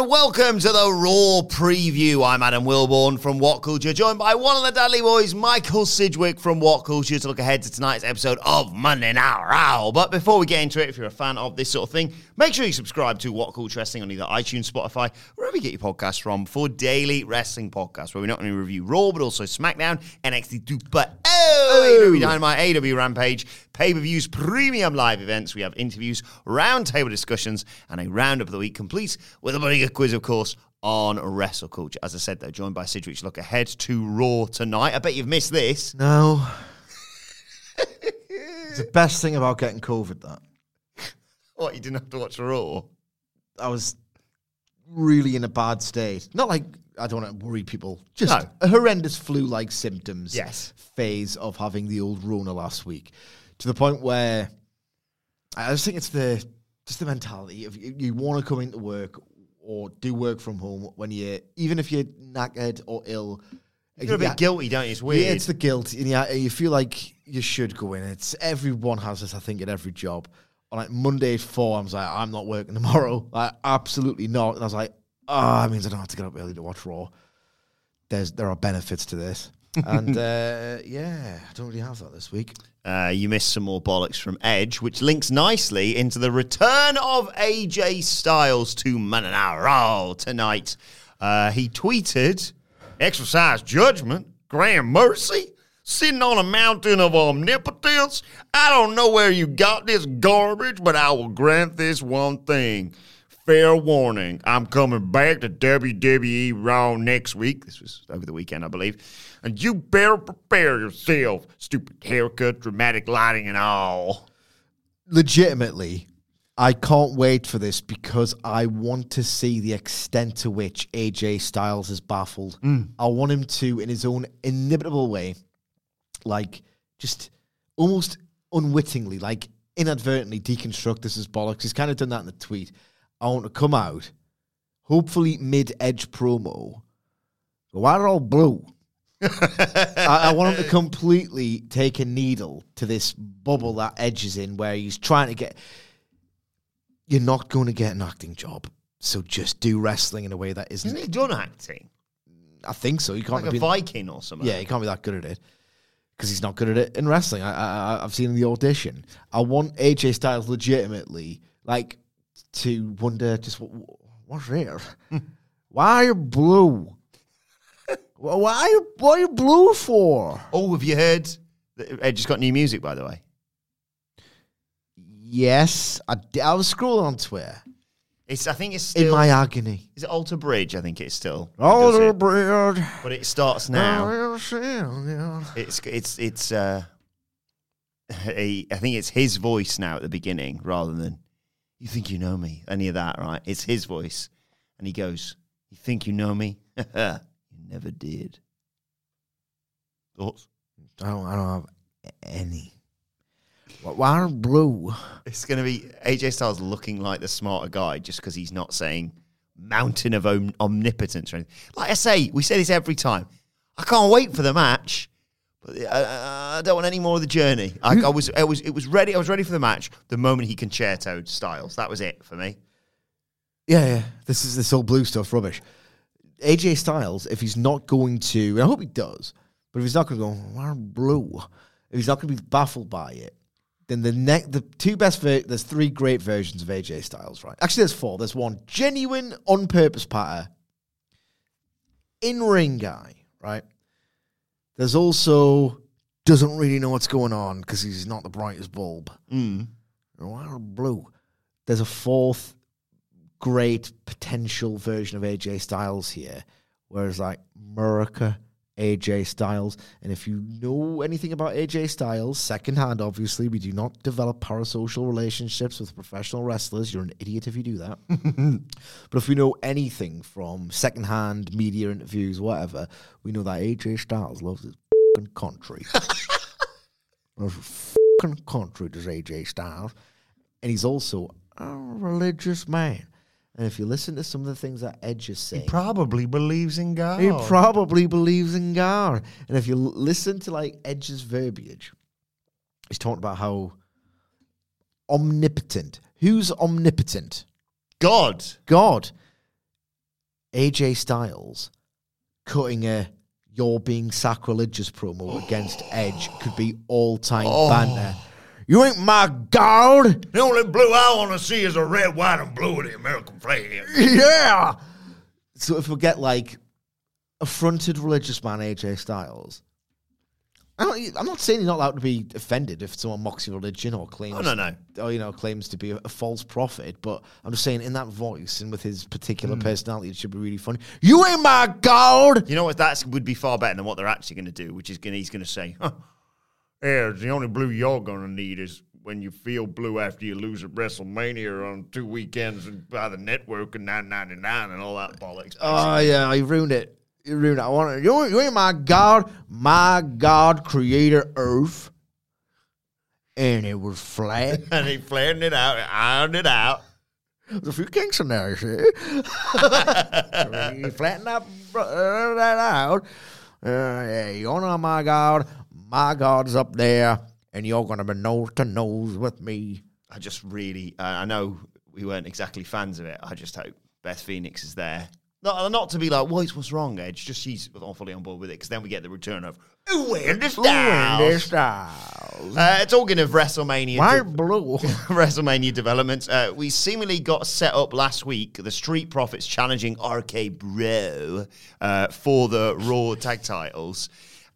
And welcome to the Raw Preview. I'm Adam Wilbourn from What Culture, joined by one of the Dudley Boys, Michael Sidgwick from What Culture, to look ahead to tonight's episode of Monday Night Raw. But before we get into it, if you're a fan of this sort of thing, make sure you subscribe to What Culture Wrestling on either iTunes, Spotify, wherever you get your podcasts from, for daily wrestling podcasts where we not only review Raw but also SmackDown, NXT 2.0, AEW Dynamite, AEW Rampage, pay-per-views, premium live events. We have interviews, roundtable discussions, and a roundup of the week complete with a quiz, of course, on wrestle culture. As I said, though, joined by Sidgwick to look ahead to Raw tonight. I bet you've missed this. No. it's the best thing about getting COVID, that. What, you didn't have to watch Raw? I was really in a bad state. Not like I don't want to worry people. Just No. a horrendous flu-like symptoms. Yes. Phase of having the old Rona last week, to the point where I just think it's the just the mentality of you, you want to come into work or do work from home when you even if you're knackered or ill. You feel a bit guilty, don't you? It's weird. Yeah, it's the guilt, and yeah, you feel like you should go in. It's everyone has this, I think, at every job. On like Monday at four, I was like, I'm not working tomorrow. Like, absolutely not. And I was like, oh, that means I don't have to get up early to watch Raw. There's there are benefits to this, and uh, yeah, I don't really have that this week. Uh, you missed some more bollocks from Edge, which links nicely into the return of AJ Styles to Raw tonight. Uh, he tweeted, "Exercise judgment, grant mercy, sitting on a mountain of omnipotence. I don't know where you got this garbage, but I will grant this one thing." Fair warning, I'm coming back to WWE Raw next week. This was over the weekend, I believe. And you better prepare yourself. Stupid haircut, dramatic lighting, and all. legitimately, I can't wait for this because I want to see the extent to which AJ Styles is baffled. Mm. I want him to, in his own inimitable way, like just almost unwittingly, like inadvertently deconstruct this as bollocks. He's kind of done that in the tweet. I want to come out, hopefully mid edge promo. Why are all blue? I, I want him to completely take a needle to this bubble that Edge is in, where he's trying to get. You're not going to get an acting job, so just do wrestling in a way that isn't. Isn't he done acting? I think so. You can't Like a be. Viking or something? yeah, he can't be that good at it because he's not good at it in wrestling. I, I, I've seen the audition. I want AJ Styles legitimately, like, to wonder just what, what's there? Why are you blue? Why are you, what are you blue for? Oh, have you heard? that Edge has got new music, by the way. Yes, I, d- I was scrolling on Twitter It's. I think it's still. in my agony. is it Alter Bridge? I think it's still. Oh, does it. But it starts now. It's. It's. It's. Uh, a, I think it's his voice now at the beginning, rather than "You think you know me." Any of that, right? It's his voice, and he goes, "You think you know me? never did." Thoughts? I don't, I don't have any. Why- blue? It's going to be AJ Styles looking like the smarter guy just because he's not saying mountain of om- omnipotence or anything. Like I say, we say this every time. I can't wait for the match, but I, I don't want any more of the journey. I, I was, I was, it was ready. I was ready for the match the moment he concertoed Styles. That was it for me. Yeah, yeah. This is this whole blue stuff rubbish. AJ Styles, if he's not going to, and I hope he does, but if he's not going to go, why blue? If he's not going to be baffled by it, then the ne- the two best ver- there's three great versions of AJ Styles, right? Actually, there's four. There's one genuine on purpose patter. in ring guy, right? There's also doesn't really know what's going on because he's not the brightest bulb. Mm. Blue. There's a fourth great potential version of AJ Styles here, whereas like America, AJ Styles, and if you know anything about AJ Styles, secondhand, obviously, we do not develop parasocial relationships with professional wrestlers. You're an idiot if you do that. but if we know anything from secondhand media interviews, whatever, we know that AJ Styles loves his fucking country. loves country, does AJ Styles. And he's also a religious man. And if you listen to some of the things that Edge is saying, he Probably believes in God. he probably believes in God. And if you l- listen to like Edge's verbiage, he's talking about how omnipotent. Who's omnipotent? God. God. AJ Styles cutting a you're being sacrilegious promo against Edge could be all time oh. banter. You ain't my God. The only blue I want to see is a red, white, and blue of the American flag. yeah. So if we get like affronted religious man AJ Styles, I don't, I'm not saying you're not allowed to be offended if someone mocks your religion or claims, Oh, no, no. or you know, claims to be a, a false prophet. But I'm just saying, in that voice and with his particular hmm. personality, it should be really funny. You ain't my God. You know what? That would be far better than what they're actually going to do, which is going he's going to say, huh, yeah, the only blue you're to need is when you feel blue after you lose at WrestleMania on two weekends and by the network and 9.99 and all that bollocks. Oh yeah, you ruined it. You ruined it. I want you. You ain't my God. My God, Creator Earth, and it was flat. and he flattened it out, ironed it out. There's a few kinks in there, you see. you flatten that, uh, that out. Uh, yeah, you know, my God, my God's up there, and you're going to be nose to nose with me. I just really, uh, I know we weren't exactly fans of it. I just hope Beth Phoenix is there. Not, not to be like, what's what's wrong, Edge? Just she's fully on board with it because then we get the return of Ooh, and the Ooh, and the Styles. Styles. Uh, talking of WrestleMania, White blue. WrestleMania developments, uh, we seemingly got set up last week. The Street Profits challenging RK Bro uh, for the Raw tag titles.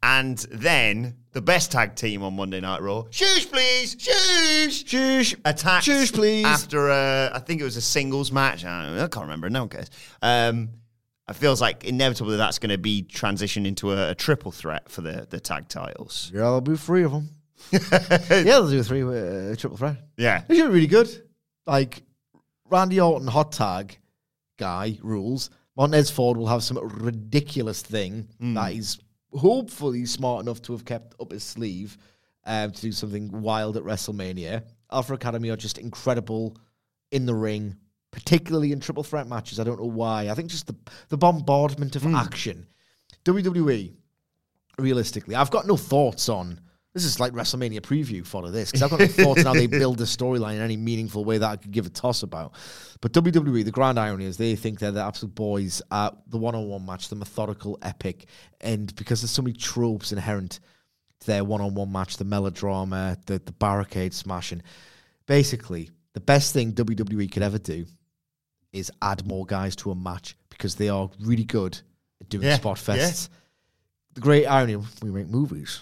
And then the best tag team on Monday Night Raw, shush please, shush, Shush. attacked Shush, please. after a, I think it was a singles match. I, don't know, I can't remember. No one cares. Um, it feels like inevitably that's going to be transitioned into a, a triple threat for the, the tag titles. Yeah, there'll be three of them. yeah, they'll do a three uh, triple threat. Yeah. They should be really good. Like Randy Orton hot tag guy rules. Montez Ford will have some ridiculous thing that he's hopefully smart enough to have kept up his sleeve um, to do something wild at WrestleMania. Alpha Academy are just incredible in the ring, particularly in triple threat matches. I don't know why. I think just the the bombardment of action. WWE, realistically, I've got no thoughts on. This is like WrestleMania preview follow this because I've got no thoughts on how they build the storyline in any meaningful way that I could give a toss about. But WWE, the grand irony is they think they're the absolute boys at the one-on-one match, the methodical epic, and because there's so many tropes inherent to their one-on-one match, the melodrama, the the barricade smashing. Basically, the best thing WWE could ever do is add more guys to a match because they are really good at doing Yeah, spot yeah. The great irony: we make movies.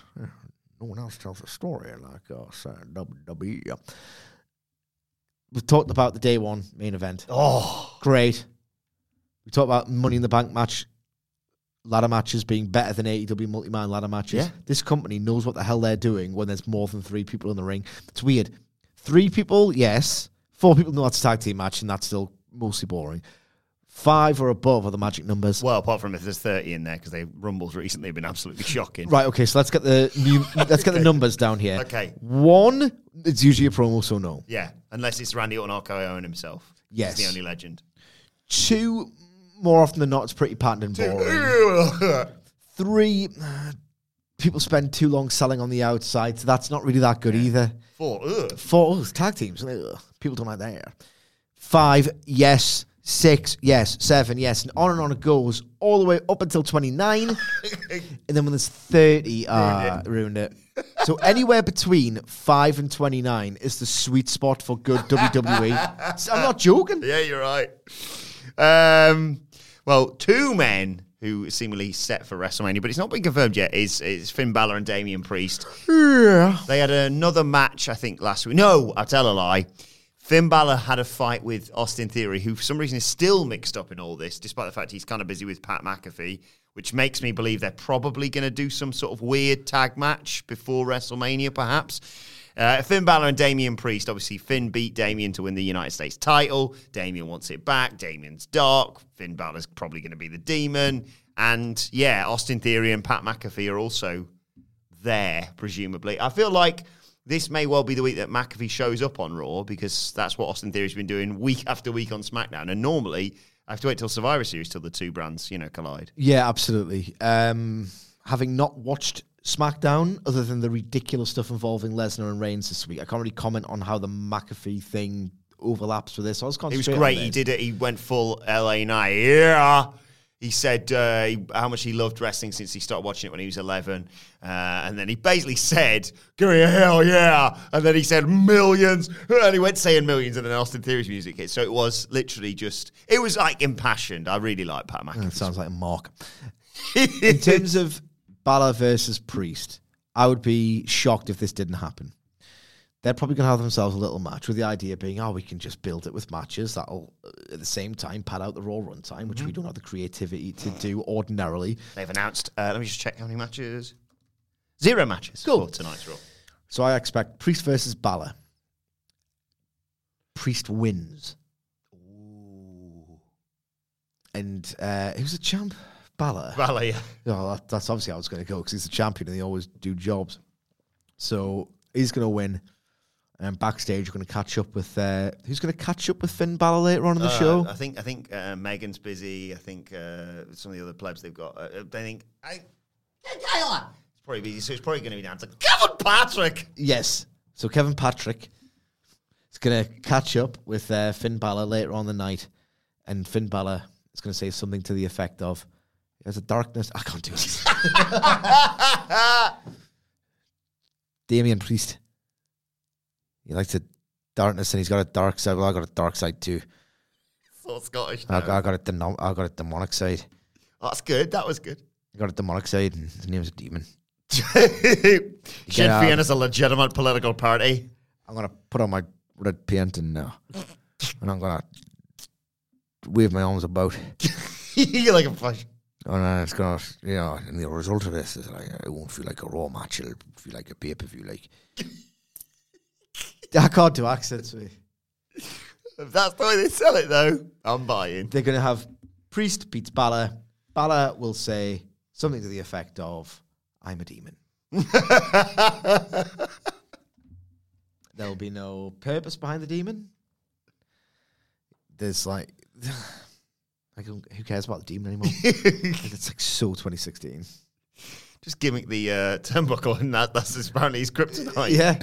No one else tells a story like us. Uh, WWE. We've talked about the day one main event. Oh, Great. We talked about Money in the Bank match, ladder matches being better than AEW multi-man ladder matches. Yeah. This company knows what the hell they're doing when there's more than three people in the ring. It's weird. Three people, yes. Four people know that's a tag team match, and that's still mostly boring. Five or above are the magic numbers. well, apart from if there's 30 in there because they rumbles recently have been absolutely shocking. Right, okay, so let's get the new let's get the numbers down here. Okay. One, it's usually a promo, so no. Yeah, unless it's Randy Orton RKO himself. Yes. He's the only legend. Two, more often than not, it's pretty patterned and boring. Three, uh, people spend too long selling on the outside, so that's not really that good either. Four. Ugh. Four, oh, it's tag teams. Ugh, people don't like that. Five, yes. Six, yes. Seven, yes. And on and on it goes all the way up until 29. and then when there's 30, ah, ruined it. So anywhere between 5 and 29 is the sweet spot for good WWE. I'm not joking. Yeah, you're right. Um, well, two men who seemingly set for WrestleMania, but it's not been confirmed yet, is, is Finn Balor and Damian Priest. Yeah. They had another match, I think, last week. No, I tell a lie. Finn Balor had a fight with Austin Theory, who for some reason is still mixed up in all this, despite the fact he's kind of busy with Pat McAfee, which makes me believe they're probably going to do some sort of weird tag match before WrestleMania, perhaps. Uh, Finn Balor and Damian Priest. Obviously, Finn beat Damian to win the United States title. Damian wants it back. Damian's dark. Finn Balor's probably going to be the demon. And yeah, Austin Theory and Pat McAfee are also there, presumably. I feel like this may well be the week that McAfee shows up on Raw because that's what Austin Theory's been doing week after week on SmackDown. And normally, I have to wait till Survivor Series till the two brands, you know, collide. Yeah, absolutely. Um, having not watched SmackDown, other than the ridiculous stuff involving Lesnar and Reigns this week, I can't really comment on how the McAfee thing overlaps with this. I was He was great. He did it. He went full LA Knight. Yeah. He said uh, he- how much he loved wrestling since he started watching it when he was 11. Uh, and then he basically said, give me a hell yeah. And then he said millions. And he went saying millions and then Austin Theory's music hit. So it was literally just, it was like impassioned. I really like Pat That McAfee. sounds like a mark. In terms of Balor versus Priest, I would be shocked if this didn't happen. They're probably going to have themselves a little match with the idea being, oh, we can just build it with matches that'll, uh, at the same time, pad out the Raw runtime, which we don't have the creativity to do ordinarily. They've announced, uh, let me just check how many matches. Zero matches Cool. for tonight's Raw. So I expect Priest versus Balor. Priest wins. Ooh. And uh, who's the champ? Balor. Balor, yeah. Oh, that, that's obviously how it's going to go because he's the champion and they always do jobs. So he's going to win. And backstage, we're going to catch up with uh, who's going to catch up with Finn Balor later on in the Uh, show. I think I think uh, Megan's busy. I think uh, some of the other plebs they've got. Uh, they think I, Taylor. It's probably busy, so it's probably going to be down to Kevin Patrick. Yes. So Kevin Patrick is going to catch up with uh, Finn Balor later on the night, and Finn Balor is going to say something to the effect of, "There's a darkness." I can't do it. Damian Priest. He likes the darkness, and he's got a dark side. Well, I got a dark side too. So Scottish. I, now. I got a denom- I got a demonic side. That's good. That was good. I got a demonic side, and his name's a demon. Sinn. Féin is a legitimate political party. I'm gonna put on my red paint and uh, and I'm gonna wave my arms about. You're like a flash. And uh, it's gonna, you know, and the result of this is like it won't feel like a raw match. It'll feel like a pay per view. Like I can't do accents. mate. If that's the way they sell it, though, I'm buying. They're gonna have Priest beats Balor. Balor will say something to the effect of, "I'm a demon." There'll be no purpose behind the demon. There's like, like who who cares about the demon anymore? Like, it's like so 2016. Just gimmick the uh, turnbuckle, and that, that's apparently his kryptonite. Yeah.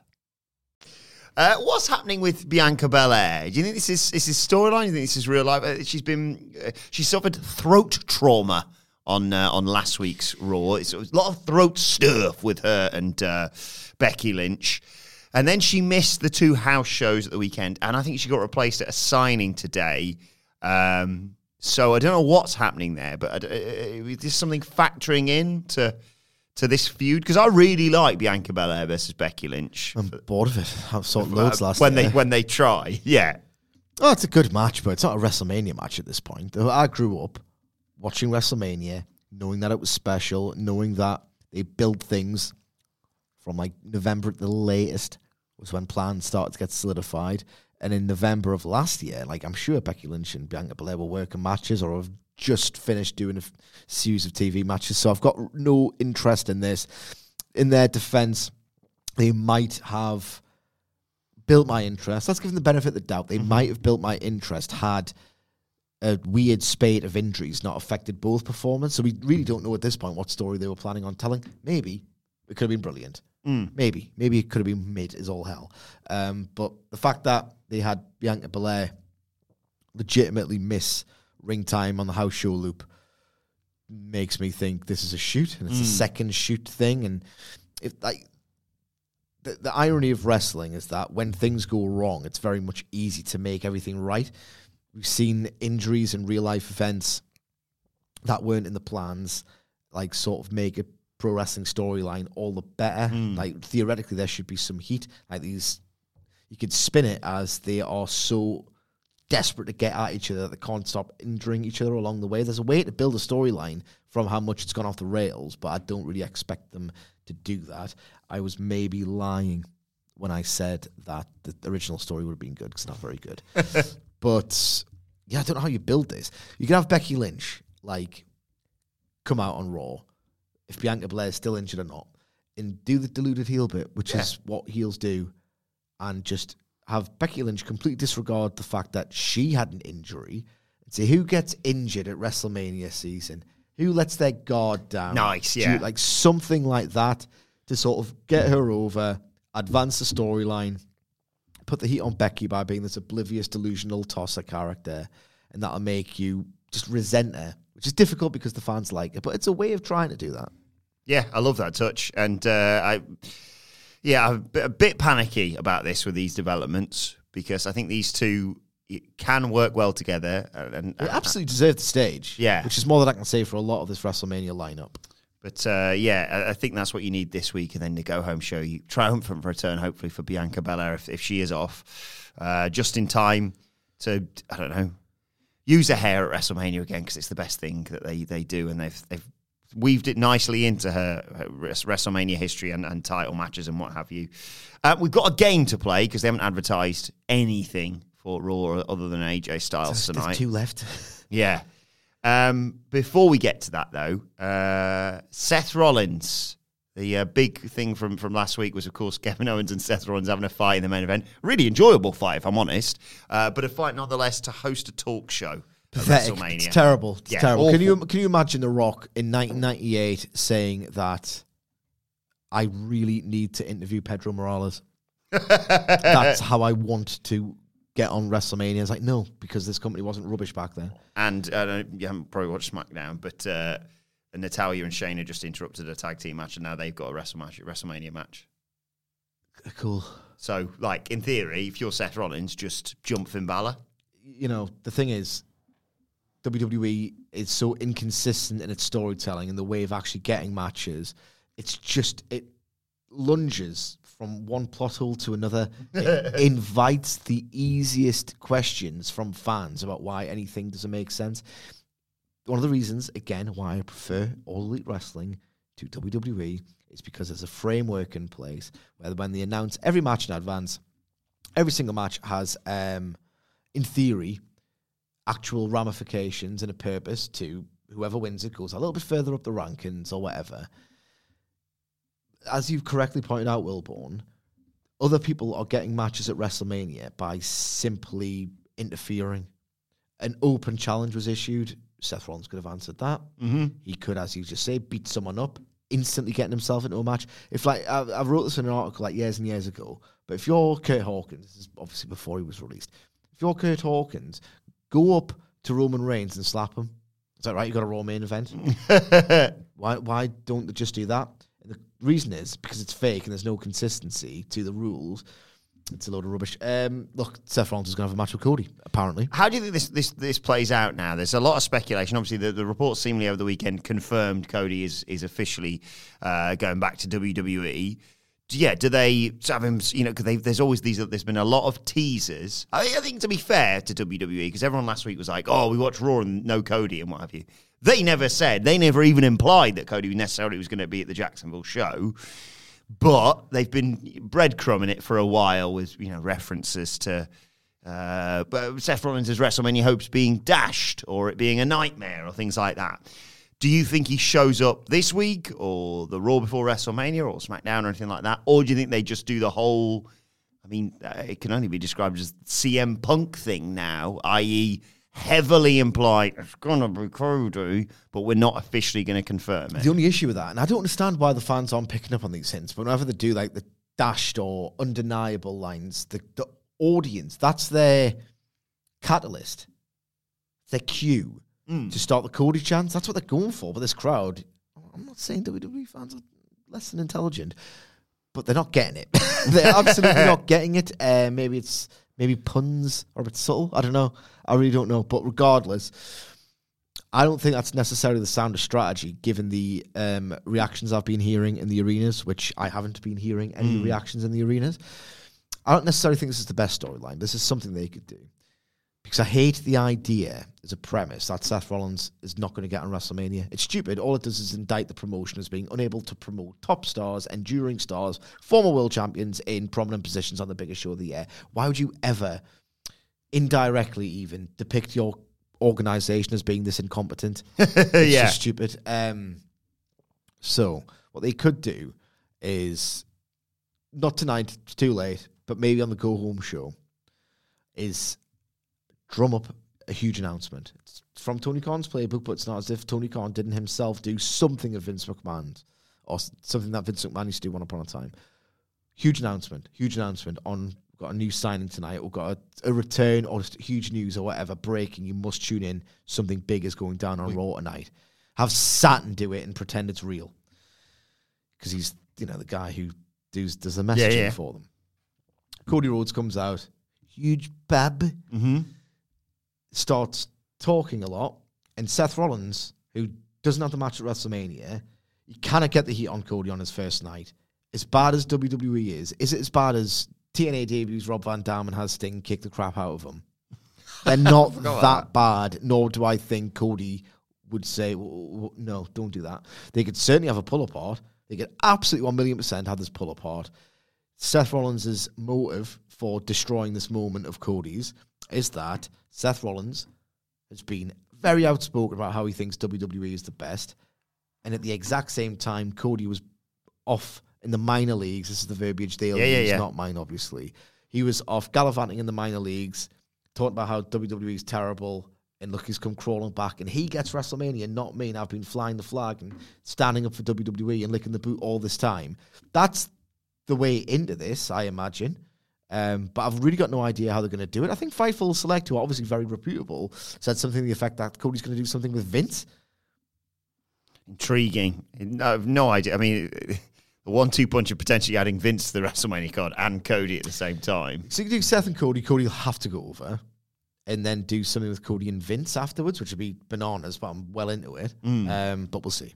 Uh, what's happening with Bianca Belair? Do you think this is this is storyline? Do you think this is real life? Uh, she's been uh, she suffered throat trauma on uh, on last week's Raw. It's, it was a lot of throat stuff with her and uh, Becky Lynch. And then she missed the two house shows at the weekend, and I think she got replaced at a signing today. Um, so I don't know what's happening there, but uh, is this something factoring in to to this feud? Because I really like Bianca Belair versus Becky Lynch. I'm bored of it. I've saw loads last when year. they when they try, yeah. Oh, it's a good match, but it's not a WrestleMania match at this point. I grew up watching WrestleMania, knowing that it was special, knowing that they build things from like November at the latest was when plans started to get solidified. And in November of last year, like I'm sure Becky Lynch and Bianca Belair were working matches or have just finished doing a series of TV matches. So I've got no interest in this. In their defense, they might have built my interest. Let's give them the benefit of the doubt. They might have built my interest had a weird spate of injuries not affected both performance. So we really don't know at this point what story they were planning on telling. Maybe it could have been brilliant. Maybe. Maybe it could have been mid as all hell. Um, but the fact that they had Bianca Belair legitimately miss ring time on the house show loop makes me think this is a shoot and it's a hmm. second shoot thing. And if like the, the irony of wrestling is that when things go wrong, it's very much easy to make everything right. We've seen injuries in real life events that weren't in the plans, like sort of make a pro wrestling storyline all the better. Hmm. Like theoretically, there should be some heat. Like these, you could spin it as they are so desperate to get at each other that they can't stop injuring each other along the way. There's a way to build a storyline from how much it's gone off the rails, but I don't really expect them to do that. I was maybe lying when I said that the original story would have been good because it's not very good. but yeah, I don't know how you build this. You can have Becky Lynch like come out on Raw if Bianca Belair is still injured or not, and do the deluded heel bit, which is what heels do, and just have Becky Lynch completely disregard the fact that she had an injury and say who gets injured at WrestleMania season, who lets their guard down. Nice, Do- yeah. like something like that to sort of get her over, advance the storyline, put the heat on Becky by being this oblivious, delusional tosser character, and that'll make you just resent her, which is difficult because the fans like it, but it's a way of trying to do that. Yeah, I love that touch, and uh, I, yeah, I'm a bit, panicky about this with these developments because I think these two can work well together, and, and They absolutely deserve the stage. Yeah. Which is more than I can say for a lot of this WrestleMania lineup. But uh, yeah, I, I think that's what you need this week, and then the go home show. You triumphant return, hopefully for Bianca Belair if, if she is off, uh, just in time to I don't know use her hair at WrestleMania again because it's the best thing that they they do, and they've they've weaved it nicely into her, her WrestleMania history and, and title matches and what have you. Uh, we've got a game to play because they haven't advertised anything for Raw other than AJ Styles There's tonight. two left. Yeah. Um, before we get to that, though, uh, Seth Rollins. The uh, big thing from, from last week was, of course, Kevin Owens and Seth Rollins having a fight in the main event. Really enjoyable fight, if I'm honest, uh, but a fight nonetheless to host a talk show Pathetic. WrestleMania. It's terrible. It's Yeah, terrible. Can you can you imagine The Rock in 1998 saying that I really need to interview Pedro Morales? That's how I want to get on WrestleMania. It's like no, because this company wasn't rubbish back then. And uh, you haven't probably watched SmackDown, but uh, Natalya and Shayna just interrupted a tag team match, and now they've got a WrestleMania, WrestleMania match. Cool. So, like in theory, if you're Seth Rollins, just jump Finn Balor. you know, the thing is, WWE is so inconsistent in its storytelling and the way of actually getting matches. It's just it lunges from one plot hole to another. It invites the easiest questions from fans about why anything doesn't make sense. One of the reasons, again, why I prefer All Elite Wrestling to WWE is because there's a framework in place where when they announce every match in advance, every single match has, um, in theory, actual ramifications and a purpose to whoever wins it goes a little bit further up the rankings or whatever. As you've correctly pointed out, Wilbourn, other people are getting matches at WrestleMania by simply interfering. An open challenge was issued. Seth Rollins could have answered that. Mm-hmm. He could, as you just say, beat someone up, instantly getting himself into a match. If like I, I wrote this in an article like years and years ago, but if you're Curt Hawkins, this is obviously before he was released. If you're Curt Hawkins, go up to Roman Reigns and slap him. Is that right? You got a Raw main event. why? Why don't they just do that? And the reason is because it's fake and there's no consistency to the rules. It's a load of rubbish. Um, look, Seth Rollins is going to have a match with Cody, apparently. How do you think this this this plays out now? There's a lot of speculation. Obviously, the, the report seemingly over the weekend confirmed Cody is is officially uh, going back to WWE. Yeah, do they have him? You know, because there's always these. There's been a lot of teasers. I, I think to be fair to WWE, because everyone last week was like, "Oh, we watched Raw and no Cody and what have you." They never said. They never even implied that Cody necessarily was going to be at the Jacksonville show. But they've been breadcrumbing it for a while with you know references to uh, Seth Rollins' WrestleMania hopes being dashed or it being a nightmare or things like that. Do you think he shows up this week or the Raw before WrestleMania or SmackDown or anything like that? Or do you think they just do the whole, I mean, uh, it can only be described as CM Punk thing now, i.e., heavily implied it's going to be Cody, but we're not officially going to confirm it. The only issue with that, and I don't understand why the fans aren't picking up on these hints, but whenever they do like the dashed or undeniable lines, the, the audience, that's their catalyst, their cue to start the Cody chance. That's what they're going for. But this crowd, I'm not saying WWE fans are less than intelligent, but they're not getting it. they're absolutely not getting it. Uh, maybe it's maybe puns or a bit subtle. I don't know. I really don't know. But regardless, I don't think that's necessarily the sound of strategy, given the um, reactions I've been hearing in the arenas, which I haven't been hearing any reactions in the arenas. I don't necessarily think this is the best storyline. This is something they could do. Because I hate the idea as a premise that Seth Rollins is not going to get on WrestleMania. It's stupid. All it does is indict the promotion as being unable to promote top stars, enduring stars, former world champions in prominent positions on the biggest show of the year. Why would you ever, indirectly even, depict your organization as being this incompetent? It's Yeah. just stupid. Um, so, what they could do is not tonight, it's too late, but maybe on the go home show, is drum up a huge announcement. It's from Tony Khan's playbook, but it's not as if Tony Khan didn't himself do something of Vince McMahon or something that Vince McMahon used to do one upon a time. Huge announcement, huge announcement on got a new signing tonight. We've got a, a return or just huge news or whatever breaking. You must tune in. Something big is going down on Raw tonight. Have Saturn do it and pretend it's real because he's you know the guy who does does the messaging yeah. for them. Cody Rhodes comes out, huge bab, Mm-hmm. Starts talking a lot, and Seth Rollins, who doesn't have the match at WrestleMania, you cannot get the heat on Cody on his first night. As bad as WWE is, is it as bad as TNA debuts Rob Van Dam and has Sting kick the crap out of him? They're not that bad, nor do I think Cody would say, "W- w- no, don't do that. They could certainly have a pull apart. They could absolutely 1 million percent have this pull apart. Seth Rollins' motive for destroying this moment of Cody's is that Seth Rollins has been very outspoken about how he thinks WWE is the best. And at the exact same time, Cody was off in the minor leagues. This is the verbiage they'll Yeah, yeah, use, yeah. not mine, obviously. He was off gallivanting in the minor leagues, talking about how WWE is terrible. And look, he's come crawling back, and he gets WrestleMania, not me. And I've been flying the flag and standing up for WWE and licking the boot all this time. That's the way into this, I imagine. Um, but I've really got no idea how they're going to do it. I think Fightful Select, who are obviously very reputable, said something to the effect that Cody's going to do something with Vince. Intriguing. I have no idea. I mean, the one-two punch of potentially adding Vince to the WrestleMania card and Cody at the same time. So you can do Seth and Cody. Cody will have to go over. And then do something with Cody and Vince afterwards, which would be bananas, but I'm well into it. Um, but we'll see.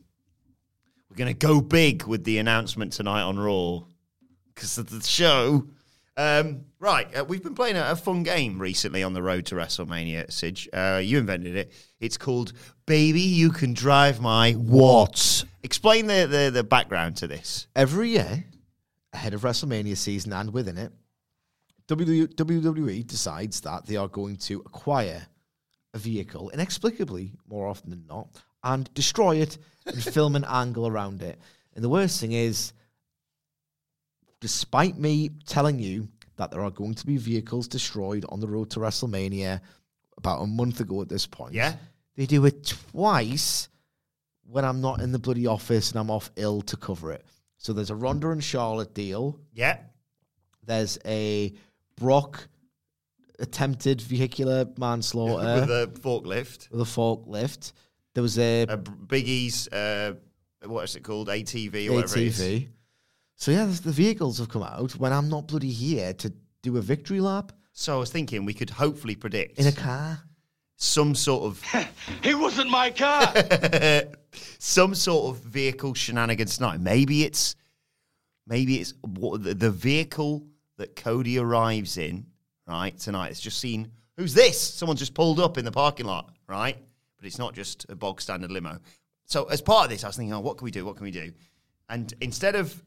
We're going to go big with the announcement tonight on Raw. because of the show. Um, right, uh, we've been playing a, a, fun game recently on the road to WrestleMania, Sige. Uh, you invented it. It's called Baby You Can Drive My What? Explain the, the, the background to this. Every year, ahead of WrestleMania season and within it, WWE decides that they are going to acquire a vehicle inexplicably, more often than not, and destroy it and film an angle around it. And the worst thing is, despite me telling you that there are going to be vehicles destroyed on the road to WrestleMania about a month ago at this point. Yeah. They do it twice when I'm not in the bloody office and I'm off ill to cover it. So there's a Ronda and Charlotte deal. Yeah. There's a Brock attempted vehicular manslaughter with a forklift. With a forklift. There was a, a Biggie's uh, what is it called? ATV or whatever ATV. Whatever it is. So yeah, the vehicles have come out when I'm not bloody here to do a victory lap. So I was thinking we could hopefully predict in a car some sort of. it wasn't my car. some sort of vehicle shenanigans tonight. Maybe it's, maybe it's what the vehicle that Cody arrives in right tonight. It's just seen who's this? Someone just pulled up in the parking lot, right? But it's not just a bog standard limo. So as part of this, I was thinking, oh, what can we do? What can we do? And instead of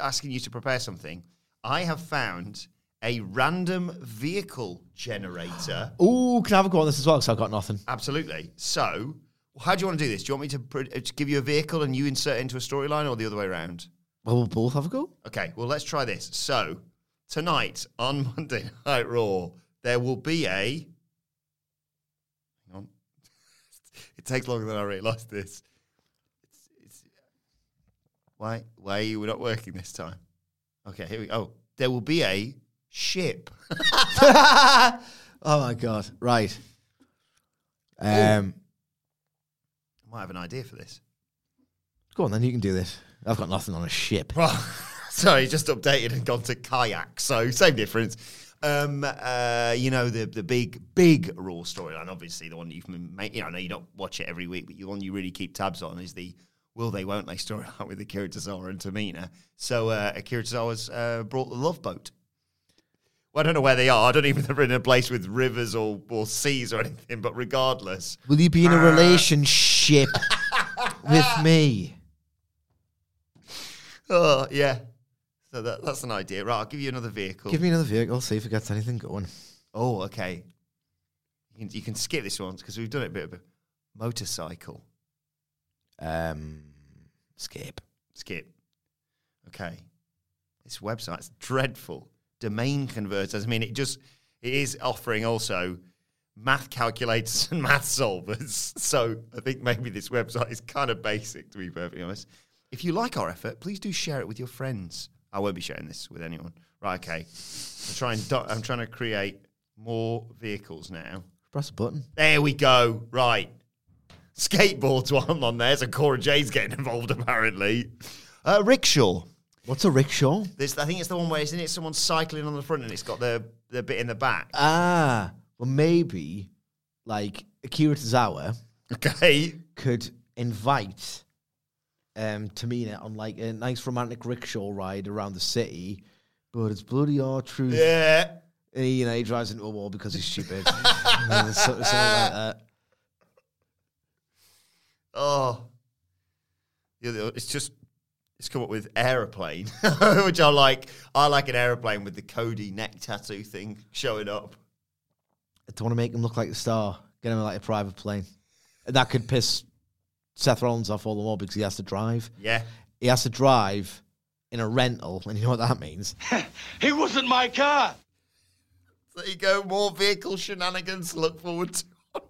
asking you to prepare something, I have found a random vehicle generator. Oh, can I have a go on this as well? Because I've got nothing. Absolutely. So, how do you want to do this? Do you want me to, pr- to uh, give you a vehicle and you insert into a storyline, or the other way around? Well, we'll both have a go. Okay. Well, let's try this. So, tonight on Monday Night Raw, there will be a. Hang on. it takes longer than I realised this. Why? Why are you not working this time? Okay, here we go. Oh, there will be a ship. oh my god! Right. Um, I might have an idea for this. Go on, then you can do this. I've got nothing on a ship. Sorry, just updated and gone to kayak. So same difference. Um, uh, you know the the big big Raw storyline. Obviously, the one that you've made. You know, I know you don't watch it every week, but the one you really keep tabs on is the will they, won't they storyline with Akira Tozawa and Tamina. So uh, Akira Tozawa's uh, brought the love boat. Well, I don't know where they are. I don't even know if they're in a place with rivers or, or seas or anything, but regardless. Will you be in a uh, relationship with me? Oh, yeah. So that, that's an idea. Right, I'll give you another vehicle. Give me another vehicle, see if it gets anything going. Oh, okay. You can, you can skip this one because we've done it a bit of a motorcycle. Um, skip. Skip. Okay. This website's dreadful. Domain converters. I mean, it just it is offering also math calculators and math solvers. So I think maybe this website is kind of basic, to be perfectly honest. If you like our effort, please do share it with your friends. I won't be sharing this with anyone. Right, okay. I'm trying. I'm trying to create more vehicles now. Press a button. There we go. Right skateboards one on there, so Cora Jade's getting involved apparently. Uh, rickshaw. What's a rickshaw? This, I think it's the one where isn't it someone cycling on the front and it's got the the bit in the back. Ah, well maybe like Akira Tozawa. Okay. Could invite um Tamina on like a nice romantic rickshaw ride around the city, but it's bloody hard truth. Yeah. And he, you know, he drives into a wall because he's stupid. something, something like that. Oh, it's just it's come up with aeroplane, which I like. I like an aeroplane with the Cody neck tattoo thing showing up. I don't want to make him look like the star. Get him like a private plane. That could piss Seth Rollins off all the more because he has to drive. Yeah, he has to drive in a rental, and you know what that means. it wasn't my car. There you go. More vehicle shenanigans. Look forward to.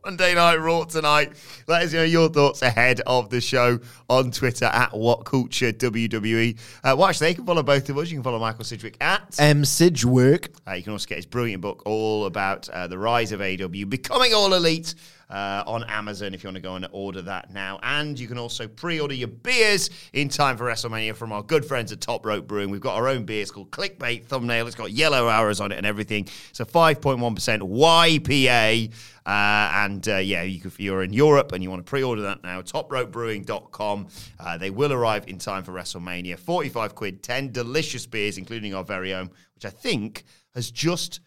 Monday Night Raw tonight. Let us know your thoughts ahead of the show on Twitter at What Culture WWE. Uh, well, actually, you can follow both of us. You can follow Michael Sidgwick at M Sidgwick. Uh, you can also get his brilliant book all about uh, the rise of AEW, becoming all elite. Uh, on Amazon if you want to go and order that now. And you can also pre order your beers in time for WrestleMania from our good friends at Top Rope Brewing. We've got our own beer. It's called Clickbait Thumbnail. It's got yellow arrows on it and everything. It's a 5.1% YPA. Uh, and uh, yeah, you if you're in Europe and you want to pre order that now, topropebrewing.com. Uh, they will arrive in time for WrestleMania. 45 quid, 10 delicious beers, including our very own, which I think has just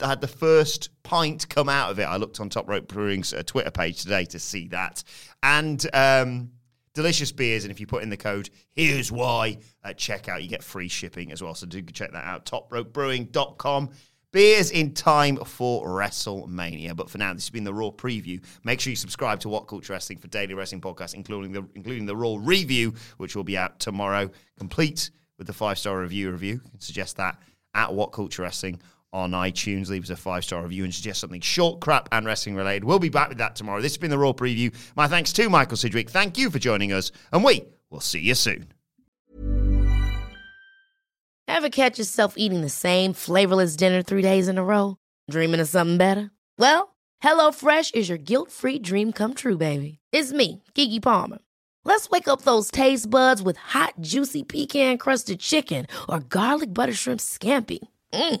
had the first pint come out of it. I looked on Top Rope Brewing's uh, Twitter page today to see that. And um, delicious beers. And if you put in the code, here's why at checkout, you get free shipping as well. So do check that out. Topropebrewing.com. Beers in time for WrestleMania. But for now, this has been the Raw preview. Make sure you subscribe to What Culture Wrestling for daily wrestling podcasts, including the including the Raw review, which will be out tomorrow, complete with the five star review review. You can suggest that at What Culture Wrestling on iTunes. Leave us a five star review and suggest something short, crap, and wrestling related. We'll be back with that tomorrow. This has been the Raw preview. My thanks to Michael Sidgwick. Thank you for joining us, and we will see you soon. Ever catch yourself eating the same flavorless dinner three days in a row? Dreaming of something better? Well, HelloFresh is your guilt free dream come true, baby. It's me, Keke Palmer. Let's wake up those taste buds with hot, juicy pecan crusted chicken or garlic butter shrimp scampi. Mm.